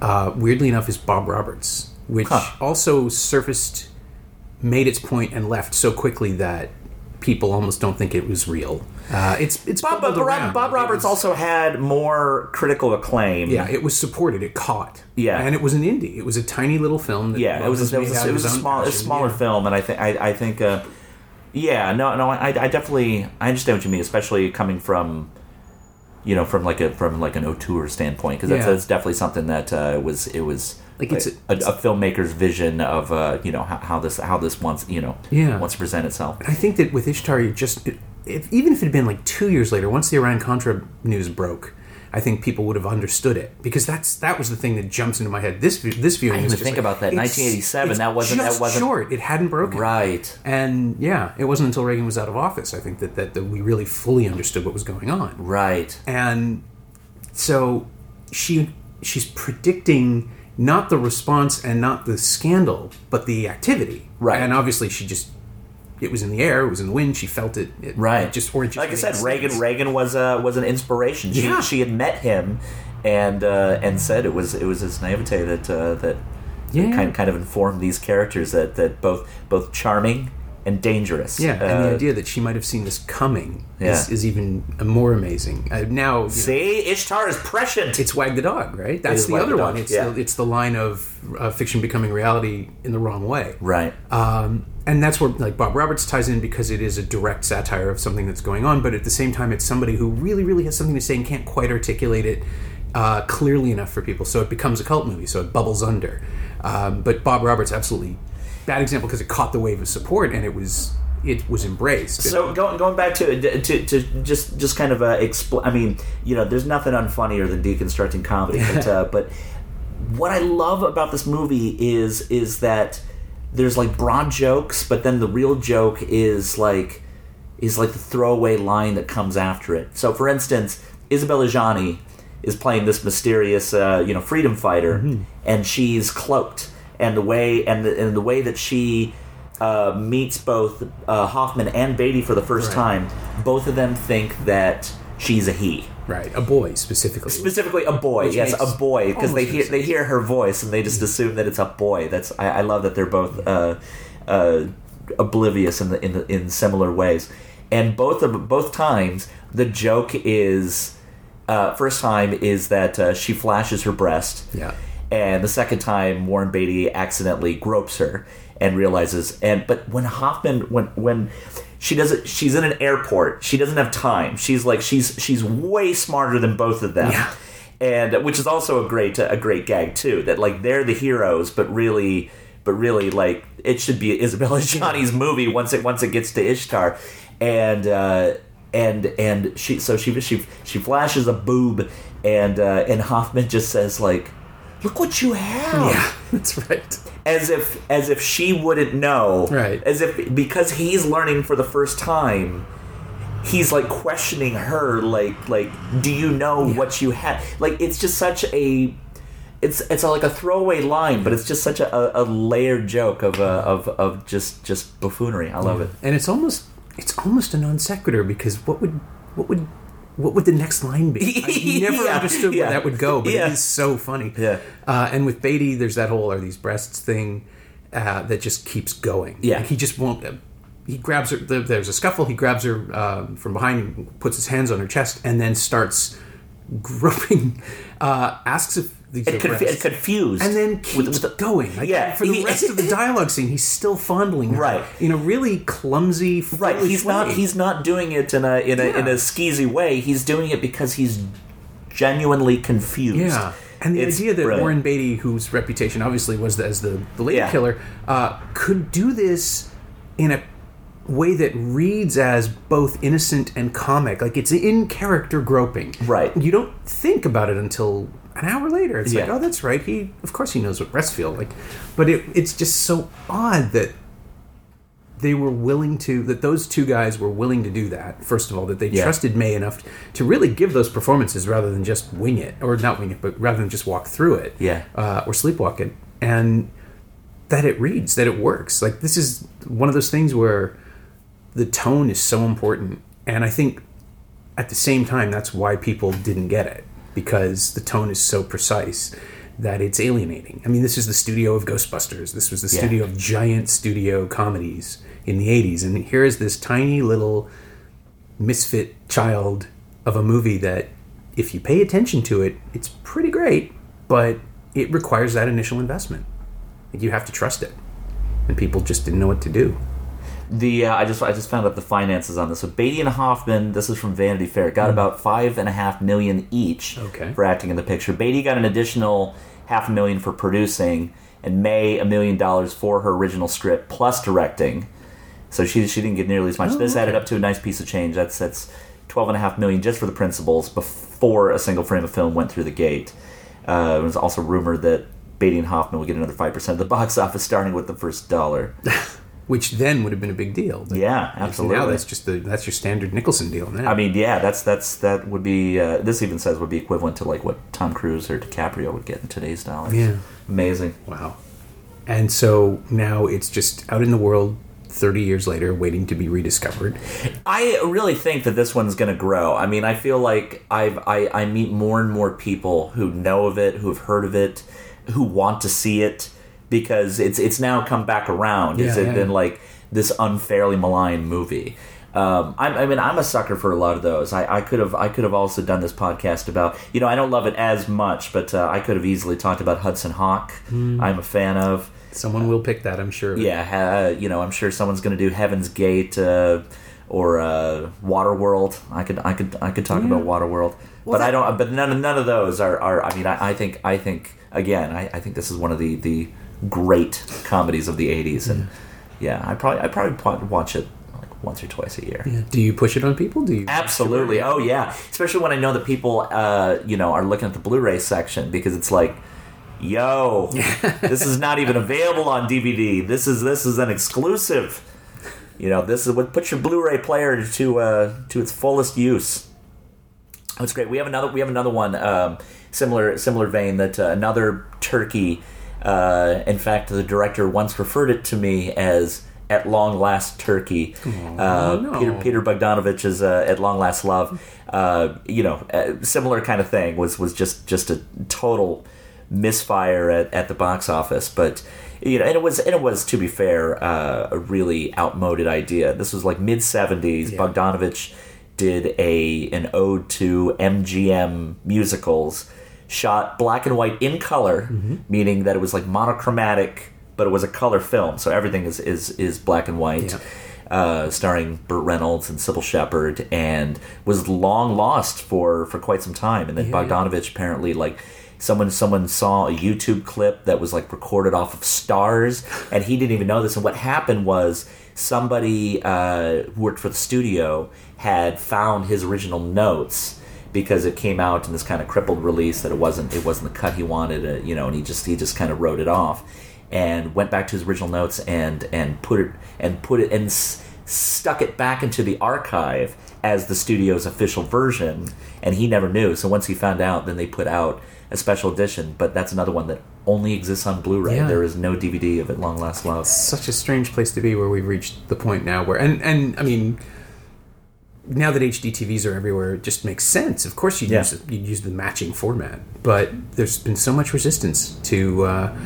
uh, weirdly enough, is Bob Roberts, which Huh. also surfaced, made its point, and left so quickly that people almost don't think it was real. Uh, it's it's Bob, Bob, around. Bob Roberts was- also had more critical acclaim. Yeah, it was supported. It caught. Yeah. and it was an indie. It was a tiny little film. That yeah, it was, a, it was, a, it was a small, a smaller Yeah. film, and I think I, I think, uh, yeah, no, no, I, I definitely I understand what you mean, especially coming from, you know, from like a from like an auteur standpoint, because that's, Yeah. that's definitely something that uh, was it was Like, it's a, a, filmmaker's vision of uh, you know how, how this how this wants you know Yeah. wants to present itself. I think that with Ishtar, you just if, even if it had been like two years later, once the Iran Contra news broke, I think people would have understood it because that's that was the thing that jumps into my head. This this viewing. I didn't think like, about that. 1987, it's that wasn't- that wasn't- short. It hadn't broken. Right, And yeah, it wasn't until Reagan was out of office, I think, that, that, that we really fully understood what was going on. right, and so she she's predicting not the response and not the scandal but the activity Right. and obviously she just it was in the air it was in the wind she felt it, it right. it just or it just like I said, sense. Reagan Reagan was uh, was an inspiration. She Yeah. she had met him, and uh, and said it was it was his naivete that uh, that Yeah. kind kind of informed these characters that that both both charming and dangerous. yeah and the Uh, idea that she might have seen this coming is, Yeah. is even more amazing uh, now you know, See, Ishtar is prescient. it's wag the dog right that's the other the one it's yeah. the, it's the line of uh, fiction becoming reality in the wrong way right. um, and that's where like Bob Roberts ties in because it is a direct satire of something that's going on, but at the same time, it's somebody who really, really has something to say and can't quite articulate it uh, clearly enough for people, so it becomes a cult movie, so it bubbles under. Um, but Bob Roberts, absolutely bad example because it caught the wave of support and it was it was embraced. So going going back to to, to just just kind of uh, I mean, you know, there's nothing unfunnier than deconstructing comedy, but uh, but what I love about this movie is is that there's like broad jokes, but then the real joke is like is like the throwaway line that comes after it. So, for instance, Isabelle Adjani is playing this mysterious, uh, you know, freedom fighter, and she's cloaked, and the way and the and the way that she uh, meets both uh, Hoffman and Beatty for the first Right. time, both of them think that she's a he. Right, a boy specifically. Specifically, a boy. Which yes, a boy, because they hear no they hear her voice and they just assume that it's a boy. That's I, I love that they're both uh, uh, oblivious in the, in the, in similar ways. And both of both times, the joke is uh, first time is that uh, she flashes her breast. Yeah. And the second time, Warren Beatty accidentally gropes her and realizes. And but when Hoffman, when when she does it, she's in an airport. She doesn't have time. She's like she's she's way smarter than both of them. Yeah. And which is also a great a great gag too. That like they're the heroes, but really, but really like it should be Isabelle Adjani's movie once it once it gets to Ishtar, and. uh and and she so she she she flashes a boob and uh, and Hoffman just says like look what you have yeah, that's right. As if as if she wouldn't know. Right. as if because he's learning for the first time he's like questioning her like like do you know what you have like it's just such a it's it's like a throwaway line but it's just such a, a, layered joke of uh, of of just just buffoonery. I love it. And it's almost it's almost a non sequitur because what would what would what would the next line be? I never Yeah, understood yeah. where that would go, but Yeah. it is so funny. Yeah. Uh, and with Beatty, there's that whole "are these breasts" thing uh, that just keeps going. Yeah. Like, he just won't. Uh, he grabs her. there- There's a scuffle. He grabs her um, from behind, puts his hands on her chest, and then starts groping. Uh, asks if these are conf- and confused and then with- keeps with the- going. Like, Yeah, for the he- rest of the dialogue scene, he's still fondling her Right. in a really clumsy, Right, he's not way. he's not doing it in a in a in a skeezy way. He's doing it because he's genuinely confused. Yeah. And the It's idea that brilliant. Warren Beatty, whose reputation obviously was as the, the lady Yeah. killer, uh, could do this in a way that reads as both innocent and comic. Like it's in character groping. Right. You don't think about it until an hour later. It's like, oh, that's right. He, of course, he knows what breasts feel like. But it, it's just so odd that they were willing to that those two guys were willing to do that first of all that they Yeah. trusted may enough to really give those performances rather than just wing it or not wing it but rather than just walk through it Yeah. uh, or sleepwalk it and that it reads that it works like this is one of those things where the tone is so important and i think at the same time that's why people didn't get it because the tone is so precise that it's alienating. I mean, this is the studio of Ghostbusters. This was the Yeah. studio of giant studio comedies in the 80s. And here is this tiny little misfit child of a movie that, if you pay attention to it, it's pretty great, but it requires that initial investment. Like, You have to trust it. And people just didn't know what to do. The uh, I just I just found out the finances on this. So Beatty and Hoffman, this is from Vanity Fair, got about five and a half million each. Okay. for acting in the picture. Beatty got an additional half a million for producing, and May a million dollars for her original script plus directing. So she she didn't get nearly as much. Oh, this okay. added up to a nice piece of change. That's that's twelve and a half million just for the principals before a single frame of film went through the gate. Uh, it was also rumored that Beatty and Hoffman would get another five percent of the box office starting with the first dollar. Which then would have been a big deal. But Yeah, absolutely. Now that's just the that's your standard Nicholson deal now. I mean, yeah, that's that's that would be. Uh, this even says would be equivalent to like what Tom Cruise or DiCaprio would get in today's dollars. Yeah. amazing. Wow. And so now it's just out in the world 30 years later, waiting to be rediscovered. I really think that this one's going to grow. I mean, I feel like I've I, I meet more and more people who know of it, who have heard of it, who want to see it because it's it's now come back around. Yeah, it yeah. been like this unfairly maligned movie? Um, I, I mean, I'm a sucker for a lot of those. I, I could have I could have also done this podcast about you know I don't love it as much, but uh, I could have easily talked about Hudson Hawk. Hmm. I'm a fan of. Someone will pick that, I'm sure. Yeah, ha, you know, I'm sure someone's going to do Heaven's Gate uh, or uh, Waterworld. I could, I could, I could talk about Waterworld, but I don't. But none, none of those are. are I mean, I, I think, I think again, I, I think this is one of the the great comedies of the '80s, and yeah, I probably, I probably watch it like once or twice a year. Yeah. Do you push it on people? Do you? Absolutely. Oh yeah. Especially when I know that people, uh, you know, are looking at the Blu-ray section because it's like, yo, this is not even available on DVD. This is this is an exclusive. You know, this is what puts your Blu-ray player to uh, to its fullest use. That's great. We have another. We have another one. Um, similar similar vein. That uh, another turkey. Uh, in fact, the director once referred it to me as "At Long Last Turkey." uh, no. Peter Peter Bogdanovich is uh, "At Long Last Love." Uh, you know, uh, similar kind of thing. Was was just just a total misfire at, at the box office, but. You know, and it was, and it was to be fair, uh, a really outmoded idea. This was like mid '70s. Yeah. Bogdanovich did a an ode to MGM musicals, shot black and white in color, meaning that it was like monochromatic, but it was a color film, so everything is is is black and white. Yeah. Uh, starring Burt Reynolds and Cybill Shepherd, and was long lost for for quite some time. And then Yeah, yeah. Bogdanovich apparently like someone someone saw a YouTube clip that was like recorded off of Starz, and he didn't even know this. And what happened was somebody uh, who worked for the studio had found his original notes because it came out in this kind of crippled release that it wasn't it wasn't the cut he wanted, uh, you know, and he just he just kind of wrote it off and went back to his original notes and and put it and put it and s- stuck it back into the archive as the studio's official version and he never knew. So once he found out then they put out a special edition but that's another one that only exists on blu-ray. Yeah. there is no dvd of it long last love. Such a strange place to be where we've reached the point now where, and, and I mean, now that HD TVs are everywhere, it just makes sense. Of course, you'd, Yeah. use, you'd use the matching format, but there's been so much resistance to uh,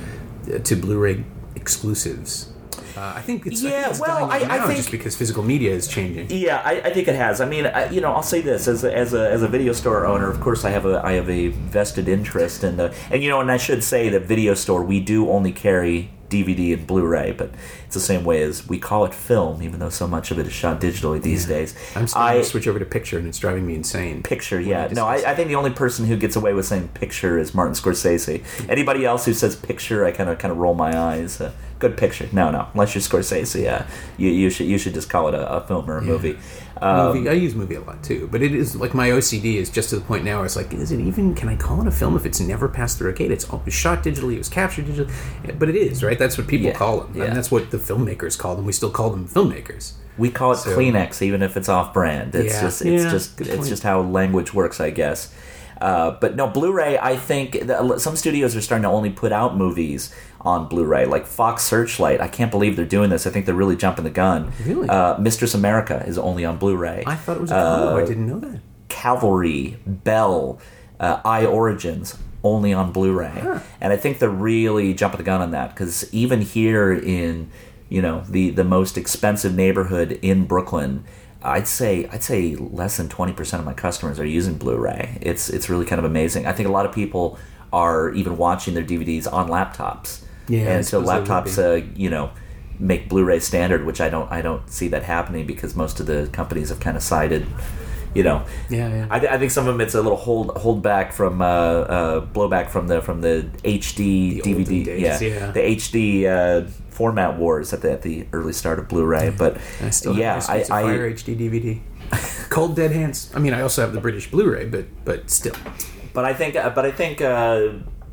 to Blu-ray exclusives. Uh, I think it's, I think Yeah, it's well, I- I think- just because physical media is changing. Yeah, I, I think it has. I mean, I, you know, I'll say this as a, as a as a video store owner. Of course, I have a I have a vested interest in the and you know, and I should say that video store we do only carry DVD and Blu-ray, but it's the same way as we call it film, even though so much of it is shot digitally these days. I'm starting I to switch over to picture, and it's driving me insane. picture, yeah. No, I, I think the only person who gets away with saying picture is Martin Scorsese. Anybody else who says picture, I kind of kind of roll my eyes. Uh, good picture. No, no. Unless you're Scorsese, uh, you you should you should just call it a, a film or a movie. Um, movie, I use movie a lot too, but it is like my OCD is just to the point now where it's like, is it even? Can I call it a film if it's never passed through a gate? It's always shot digitally, it was captured digitally, but it is right. That's what people Yeah, call them, yeah. and that's what the filmmakers call them. We still call them filmmakers. We call it So- Kleenex, even if it's off-brand. It's Yeah. just, it's just, it's point. just how language works, I guess. Uh, but no, Blu-ray. I think some studios are starting to only put out movies on Blu-ray, like Fox Searchlight. I can't believe they're doing this. I think they're really jumping the gun. Really? Uh, Mistress America is only on Blu-ray. I thought it was a. Uh, I didn't know that. Calvary, Belle, uh, I Origins, only on Blu-ray, and I think they're really jumping the gun on that because even here in you know the the most expensive neighborhood in Brooklyn. I'd say I'd say less than twenty percent of my customers are using Blu-ray. It's it's really kind of amazing. I think a lot of people are even watching their DVDs on laptops. Yeah, and so suppose they would laptops, uh, you know, make Blu-ray standard, which I don't I don't see that happening because most of the companies have kind of sided. You know, Yeah, yeah. I, I think some of them it's a little hold hold back from uh, uh, blowback from the from the HD The DVD, days, yeah, yeah. the HD uh, format wars at the at the early start of Blu-ray. But I still yeah, have I, I Fire HD DVD. Cold Dead Hands. I mean, I also have the British Blu-ray, but but still. but I think, but I think, uh,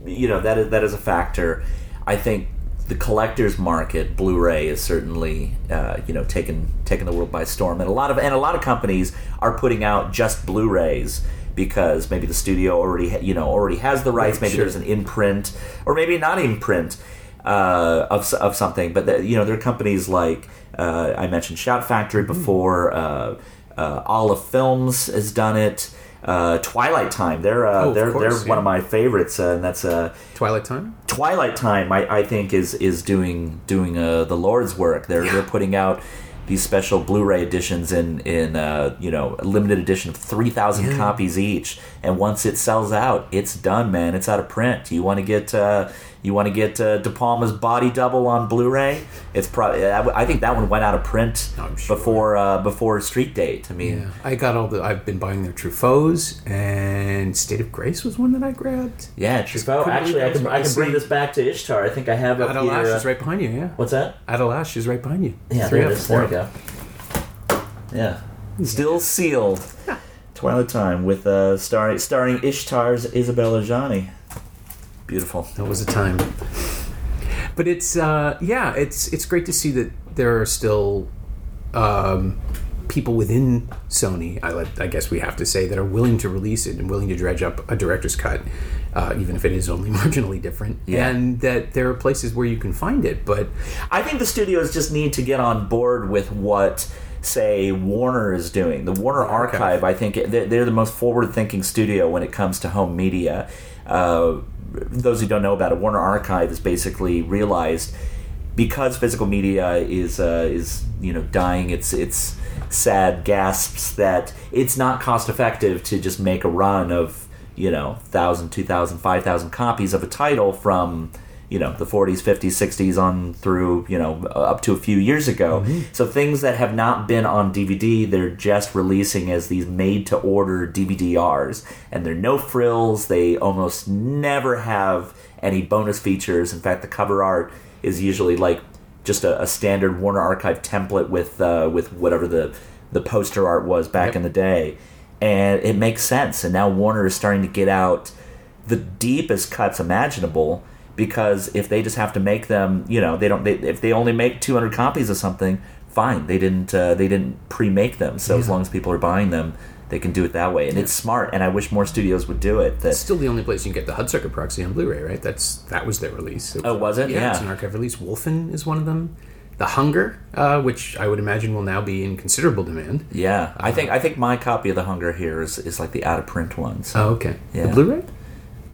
you know, that is that is a factor. I think the collector's market, Blu-ray, is certainly, uh, you know, taking taking the world by storm, and a lot of and a lot of companies are putting out just Blu-rays because maybe the studio already, ha- you know, already has the rights. Maybe sure. there's an imprint, or maybe not imprint uh, of of something. But the, you know, there are companies like uh, I mentioned Shout Factory Mm-hmm. before. Uh, uh, Olive Films has done it. Uh, Twilight Time, they're uh, Oh, they're course, they're one of my favorites, uh, and that's uh, Twilight Time. Twilight Time. I, I think is is doing doing uh, the Lord's work. They're they're putting out these special Blu-ray editions in in uh, you know a limited edition of three thousand Yeah. copies each, and once it sells out, it's done, man. It's out of print. You want to get uh, you want to get uh, De Palma's Body Double on Blu-ray? It's probably I think that one went out of print sure. before uh, before Street Date. I mean. Yeah, I got all the. I've been buying their Truffauts, and State of Grace was one that I grabbed. Yeah, Truffaut. Actually, I can I I can bring this back to Ishtar. I think I have up Adele H. here. uh, is right behind you. Yeah, What's that? Adele H. is right behind you. Yeah, Three there it four There we go. Yeah, still sealed. Twilight Time with uh, starring starring Ishtar's Isabelle Adjani. Beautiful. That was a time. But it's uh, yeah, it's it's great to see that there are still um, people within Sony. I, let- I guess we have to say that are willing to release it and willing to dredge up a director's cut, uh, even if it is only marginally different. Yeah. And that there are places where you can find it, but I think the studios just need to get on board with what, say, Warner is doing. The Warner Archive. Archive, I think, they're, they're the most forward-thinking studio when it comes to home media. Uh, those who don't know about it, Warner Archive has basically realized because physical media is uh, is you know dying its its sad gasps that it's not cost effective to just make a run of you know 1000 2000 5000 copies of a title from you know the 40s 50s 60s on through you know up to a few years ago. So things that have not been on dvd they're just releasing as these made to order dvdrs and they're no frills. They almost never have any bonus features. In fact the cover art is usually like just a, a standard Warner Archive template with uh, with whatever the the poster art was back Yep. in the day, and it makes sense. And now Warner is starting to get out the deepest cuts imaginable because if they just have to make them, you know, they don't. They, if they only make 200 copies of something, fine. They didn't. Uh, they didn't pre-make them, so as long as people are buying them, they can do it that way, and it's smart. And I wish more studios would do it. That it's still the only place you can get the Hudsucker Proxy on Blu-ray, right? That's that was their release. Oh, was it? Yeah, it's Yeah. an archive release. Wolfen is one of them. The Hunger, uh, which I would imagine will now be in considerable demand. yeah, I think I think my copy of The Hunger here is, is like the out of print one. So. Oh, okay. Yeah. The Blu-ray.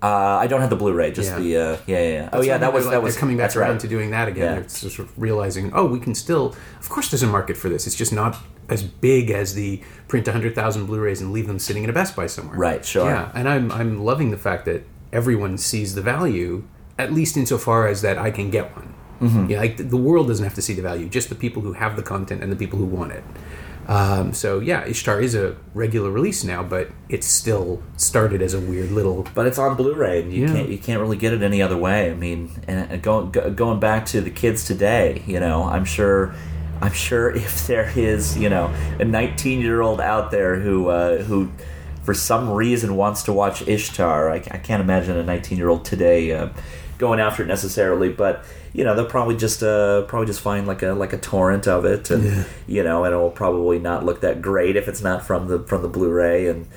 Uh, I don't have the Blu-ray, just Yeah. the uh, yeah, yeah, yeah. Oh yeah, that was like- that was coming back that's around right. to doing that again. Yeah. Sort of realizing, oh, we can still. Of course, there's a market for this. It's just not as big as the print 100,000 Blu-rays and leave them sitting in a Best Buy somewhere. Right, sure. Yeah, and I'm I'm loving the fact that everyone sees the value, at least insofar as that I can get one. Mm-hmm. Yeah, like the world doesn't have to see the value; just the people who have the content and the people who want it. Um, so yeah, Ishtar is a regular release now, but it's still started as a weird little. But it's on Blu-ray, and you Yeah. can't you can't really get it any other way. I mean, and, and going going back to the kids today, you know, I'm sure. I'm sure if there is, you know, a 19 year old out there who uh, who, for some reason, wants to watch Ishtar, I, I can't imagine a 19 year old today uh, going after it necessarily. But you know, they'll probably just uh, probably just find like a like a torrent of it, and Yeah. you know, and it'll probably not look that great if it's not from the from the Blu-ray and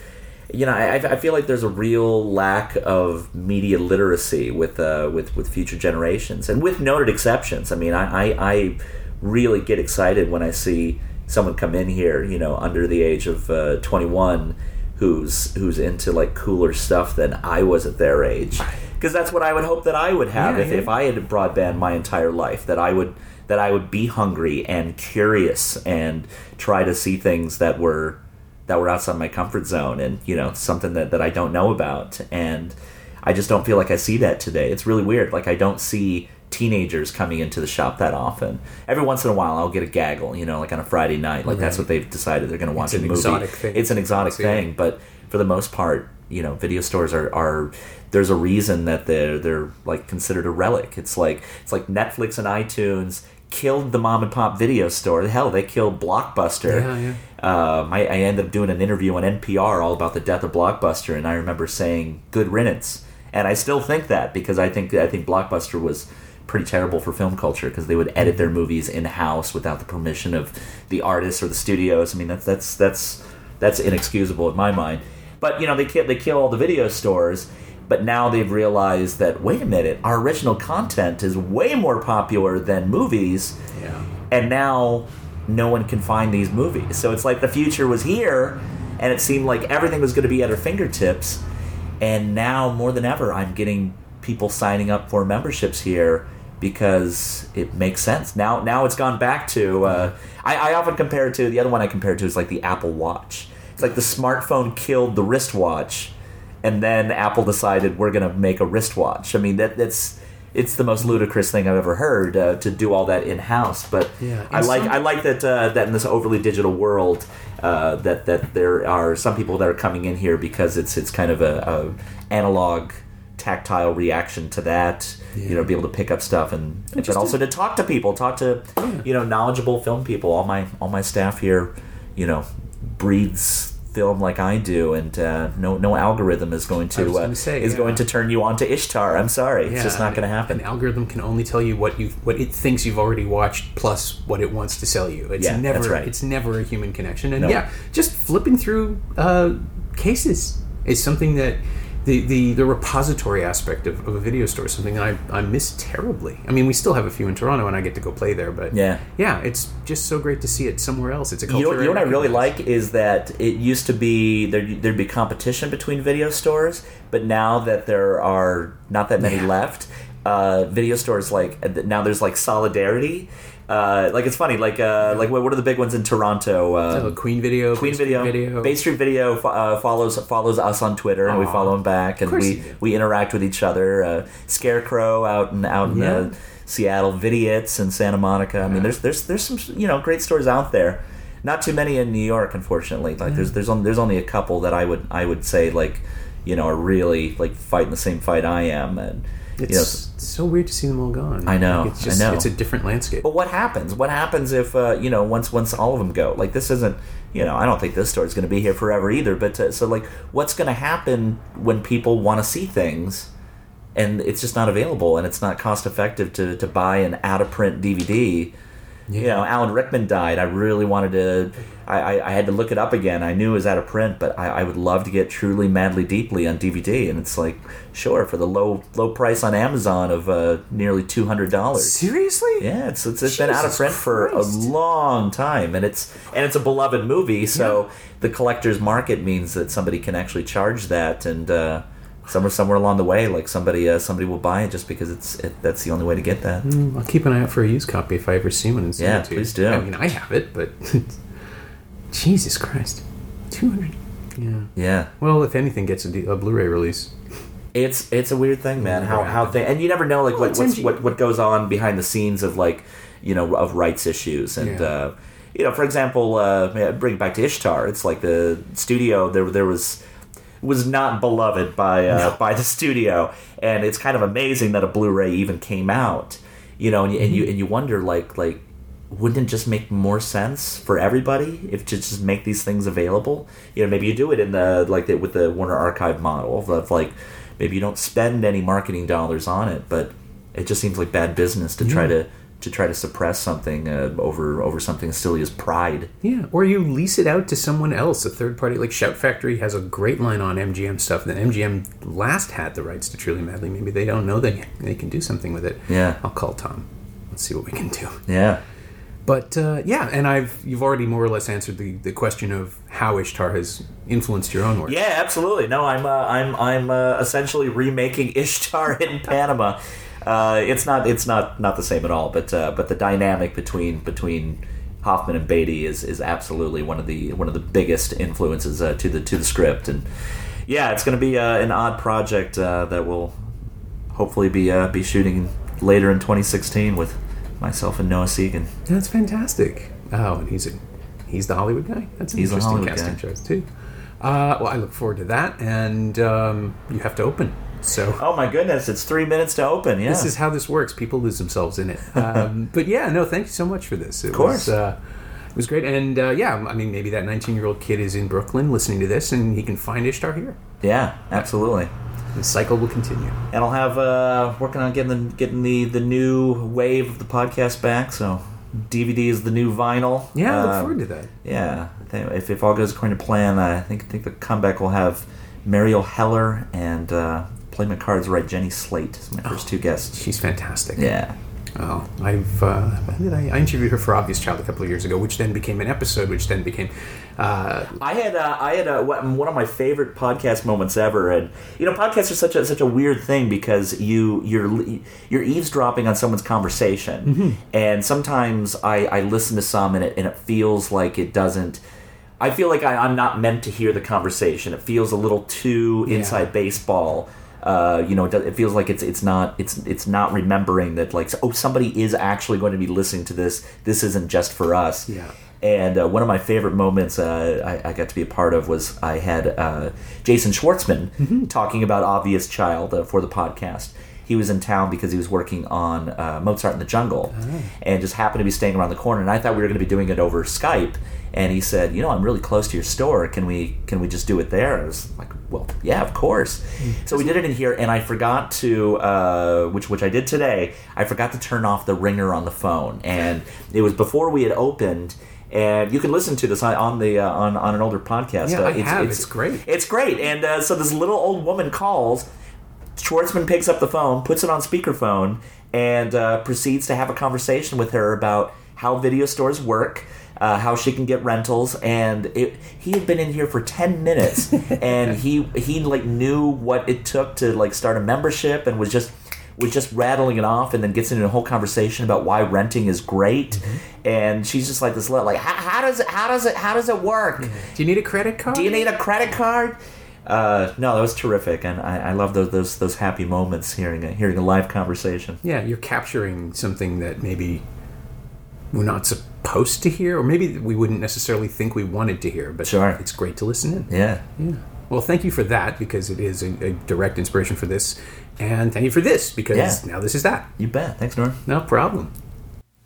you know, I, I feel like there's a real lack of media literacy with uh, with with future generations, and with noted exceptions. I mean, I, I, I really get excited when I see someone come in here, you know, under the age of uh, 21, who's who's into like cooler stuff than I was at their age. Because that's what I would hope that I would have Yeah, if, yeah. if I had broadband my entire life. That I would that I would be hungry and curious and try to see things that were that were outside my comfort zone and you know something that, that I don't know about and I just don't feel like I see that today. It's really weird. Like I don't see teenagers coming into the shop that often. Every once in a while, I'll get a gaggle. You know, like on a Friday night. Like that's what they've decided they're going to watch an a movie. exotic thing. It's an exotic thing, but for the most part, you know, video stores are, are there's a reason that they're they're like considered a relic. It's like it's like Netflix and iTunes killed the mom and pop video store. Hell, they killed Blockbuster. Yeah, yeah. Um, I, I ended up doing an interview on NPR all about the death of Blockbuster, and I remember saying "good riddance," and I still think that because I think I think Blockbuster was pretty terrible for film culture because they would edit their movies in house without the permission of the artists or the studios. I mean, that's that's that's that's inexcusable in my mind. But you know, they kill they kill all the video stores. But now they've realized that wait a minute, our original content is way more popular than movies Yeah. and now no one can find these movies. So it's like the future was here, and it seemed like everything was going to be at our fingertips. And now more than ever, I'm getting people signing up for memberships here because it makes sense. Now, now it's gone back to. Uh, I, I often compare it to the other one I compare it to is like the Apple Watch. It's like the smartphone killed the wristwatch, and then Apple decided we're going to make a wristwatch. I mean that that's. It's the most ludicrous thing I've ever heard uh, to do all that in house, but Yeah, I like some- I like that uh, that in this overly digital world uh, that that there are some people that are coming in here because it's it's kind of a, a analog tactile reaction to that you know be able to pick up stuff and but also to talk to people talk to you know knowledgeable film people all my all my staff here you know breathes film like I do and uh, no no algorithm is going to uh, say, is yeah. going to turn you on to Ishtar I'm sorry it's just not going to happen An algorithm can only tell you what you what it thinks you've already watched plus what it wants to sell you. It's Yeah, never that's right. it's never a human connection. And No. yeah, just flipping through uh, cases is something that the, the, the repository aspect of, of a video store is something that I, I miss terribly. I mean, we still have a few in Toronto, and I get to go play there. But Yeah. yeah, it's just so great to see it somewhere else. It's a You know, you know what I really like is that it used to be there. There'd be competition between video stores, but now that there are not that many Yeah. left, uh, video stores like now there's like solidarity. Uh, like it's funny, like uh, like what what are the big ones in Toronto? Uh, Oh, Queen Video, Queen Bay Video, Video. Bay Street Video uh, follows follows us on Twitter, and we follow them back, and we we interact with each other. Uh, Scarecrow out in out in Yeah. uh, Seattle, Vidiots in Santa Monica. I mean, there's there's there's some you know great stores out there. Not too many in New York, unfortunately. Like there's there's only, there's only a couple that I would I would say like you know are really like fighting the same fight I am, and It's you know. So weird to see them all gone. I know, Like, it's I just, know. It's a different landscape. But what happens? What happens if uh, you know once once all of them go? Like this isn't you know I don't think this store is going to be here forever either. But uh, so like what's going to happen when people want to see things and it's just not available and it's not cost effective to to buy an out of print DVD. You know, Alan Rickman died. I really wanted to. I, I, I had to look it up again. I knew it was out of print, but I, I would love to get Truly Madly Deeply on DVD. And it's like, sure, for the low low price on Amazon of uh, nearly two hundred dollars. Seriously? Yeah, it's it's, it's been out of print for a long time, and it's and it's a beloved movie. So the collector's market means that somebody can actually charge that, and uh, somewhere somewhere along the way, like somebody uh, somebody will buy it just because it's it, that's the only way to get that. I'll keep an eye out for a used copy if I ever see one and Yeah, please do. I mean, I have it, but Jesus Christ, two hundred. Yeah. Yeah, Well, if anything gets a, D- a Blu-ray release, it's it's a weird thing, man. How how thing, and you never know like what MG what what goes on behind the scenes of like you know of rights issues and. Yeah. Uh, you know, for example, uh, bring it back to Ishtar. It's like the studio. There, there was was not beloved by uh, by the studio, and it's kind of amazing that a Blu-ray even came out. You know, and you, and you and you wonder like like wouldn't it just make more sense for everybody if to just make these things available? You know, maybe you do it in the like the, with the Warner Archive model of like maybe you don't spend any marketing dollars on it, but it just seems like bad business to try to to try to suppress something uh, over over something as silly as pride. yeah, or you lease it out to someone else, a third party. Like Shout Factory has a great line on MGM stuff. That MGM last had the rights to Truly Madly. Maybe they don't know that they can do something with it. Yeah. I'll call Tom. Let's see what we can do. Yeah. But uh, yeah, and I've you've already more or less answered the, the question of how Ishtar has influenced your own work. Yeah, absolutely. No, I'm uh, I'm I'm uh, essentially remaking Ishtar in Panama. Uh, it's not it's not not the same at all, but uh, but the dynamic between between Hoffman and Beatty is is absolutely one of the one of the biggest influences uh, to the to the script, and yeah, it's going to be uh, an odd project uh, that will hopefully be uh, be shooting later in 2016 with myself and Noah Segan. That's fantastic. Oh, and he's a he's the Hollywood guy. That's an He's interesting Hollywood casting guy. choice too. Uh, well, I look forward to that, and um, you have to open. So Oh my goodness, it's three minutes to open. Yeah, this is how this works. People lose themselves in it. Um, but yeah, no, thank you so much for this. It course. was, uh, it was great, and uh, yeah, I mean, maybe that 19 year old kid is in Brooklyn listening to this, and he can find Ishtar here. yeah, absolutely. The cycle will continue. and I'll have uh, working on getting the getting the the new wave of the podcast back. So DVD is the new vinyl. Yeah, I look Uh, forward to that. Yeah, I think if, if all goes according to plan, I think I think the comeback will have Marielle Heller and uh, play my cards right. Jenny Slate is my first two guests. She's fantastic. Yeah, Oh, I've uh, I, I interviewed her for Obvious Child a couple of years ago, which then became an episode, which then became uh, I had uh, I had uh, one of my favorite podcast moments ever, and you know, podcasts are such a such a weird thing because you you're you're eavesdropping on someone's conversation, and sometimes I, I listen to some and it and it feels like it doesn't. I feel like I, I'm not meant to hear the conversation. It feels a little too Yeah. inside baseball. Uh, you know, it, does- it feels like it's it's not it's it's not remembering that like oh somebody is actually going to be listening to this. This isn't just for us. Yeah. And uh, one of my favorite moments uh, I, I got to be a part of was I had uh, Jason Schwartzman talking about Obvious Child uh, for the podcast. He was in town because he was working on uh, Mozart in the Jungle and just happened to be staying around the corner. And I thought we were going to be doing it over Skype. And he said, "You know, I'm really close to your store. Can we can we just do it there?" I was like, "Well, yeah, of course." So we did it in here, and I forgot to, uh, which which I did today. I forgot to turn off the ringer on the phone, and it was before we had opened and you can listen to this on, the uh, on on an older podcast. Yeah, uh, I have. It's great. It's great. And uh, so this little old woman calls. Schwartzman picks up the phone, puts it on speakerphone, and uh, proceeds to have a conversation with her about how video stores work. Uh, how she can get rentals, and it, he had been in here for ten minutes, and he he like knew what it took to like start a membership, and was just was just rattling it off and then gets into a whole conversation about why renting is great. Mm-hmm. and she's just like this li- like how, how does it how does it how does it work? Do you need a credit card? do you need a credit card? Uh, no that was terrific and I, I love those, those those happy moments hearing a, hearing a live conversation. Yeah, you're capturing something that maybe we're not supposed to hear, or maybe we wouldn't necessarily think we wanted to hear. But Sure. it's great to listen in. yeah Yeah. Well, thank you for that because it is a, a direct inspiration for this, and thank you for this because Yeah. now this is that. you bet thanks Norm No problem.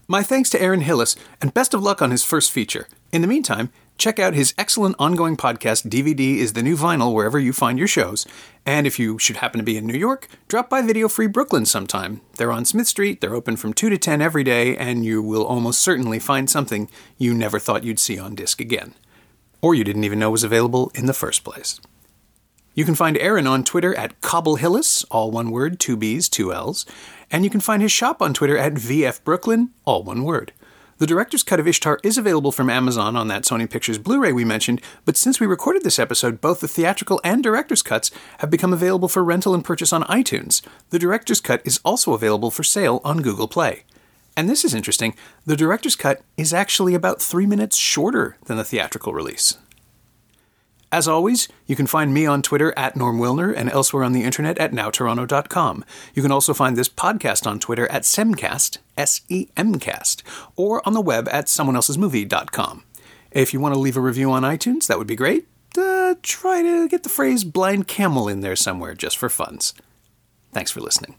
My thanks to Aaron Hillis, and best of luck on his first feature. In the meantime, check out his excellent ongoing podcast, DVD is the New Vinyl, wherever you find your shows. And if you should happen to be in New York, drop by Video Free Brooklyn sometime. They're on Smith Street, they're open from 2 to 10 every day, and you will almost certainly find something you never thought you'd see on disc again. Or you didn't even know was available in the first place. You can find Aaron on Twitter at Cobblehillis, all one word, two B's, two L's, and you can find his shop on Twitter at VF Brooklyn, all one word. The director's cut of Ishtar is available from Amazon on that Sony Pictures Blu ray we mentioned, but since we recorded this episode, both the theatrical and director's cuts have become available for rental and purchase on iTunes. The director's cut is also available for sale on Google Play. And this is interesting the director's cut is actually about three minutes shorter than the theatrical release. As always, you can find me on Twitter at Norm Wilner and elsewhere on the internet at nowtoronto.com. You can also find this podcast on Twitter at Semcast, S E M cast, or on the web at someoneelsesmovie.com. If you want to leave a review on iTunes, that would be great. Uh, try to get the phrase blind camel in there somewhere just for funs. Thanks for listening.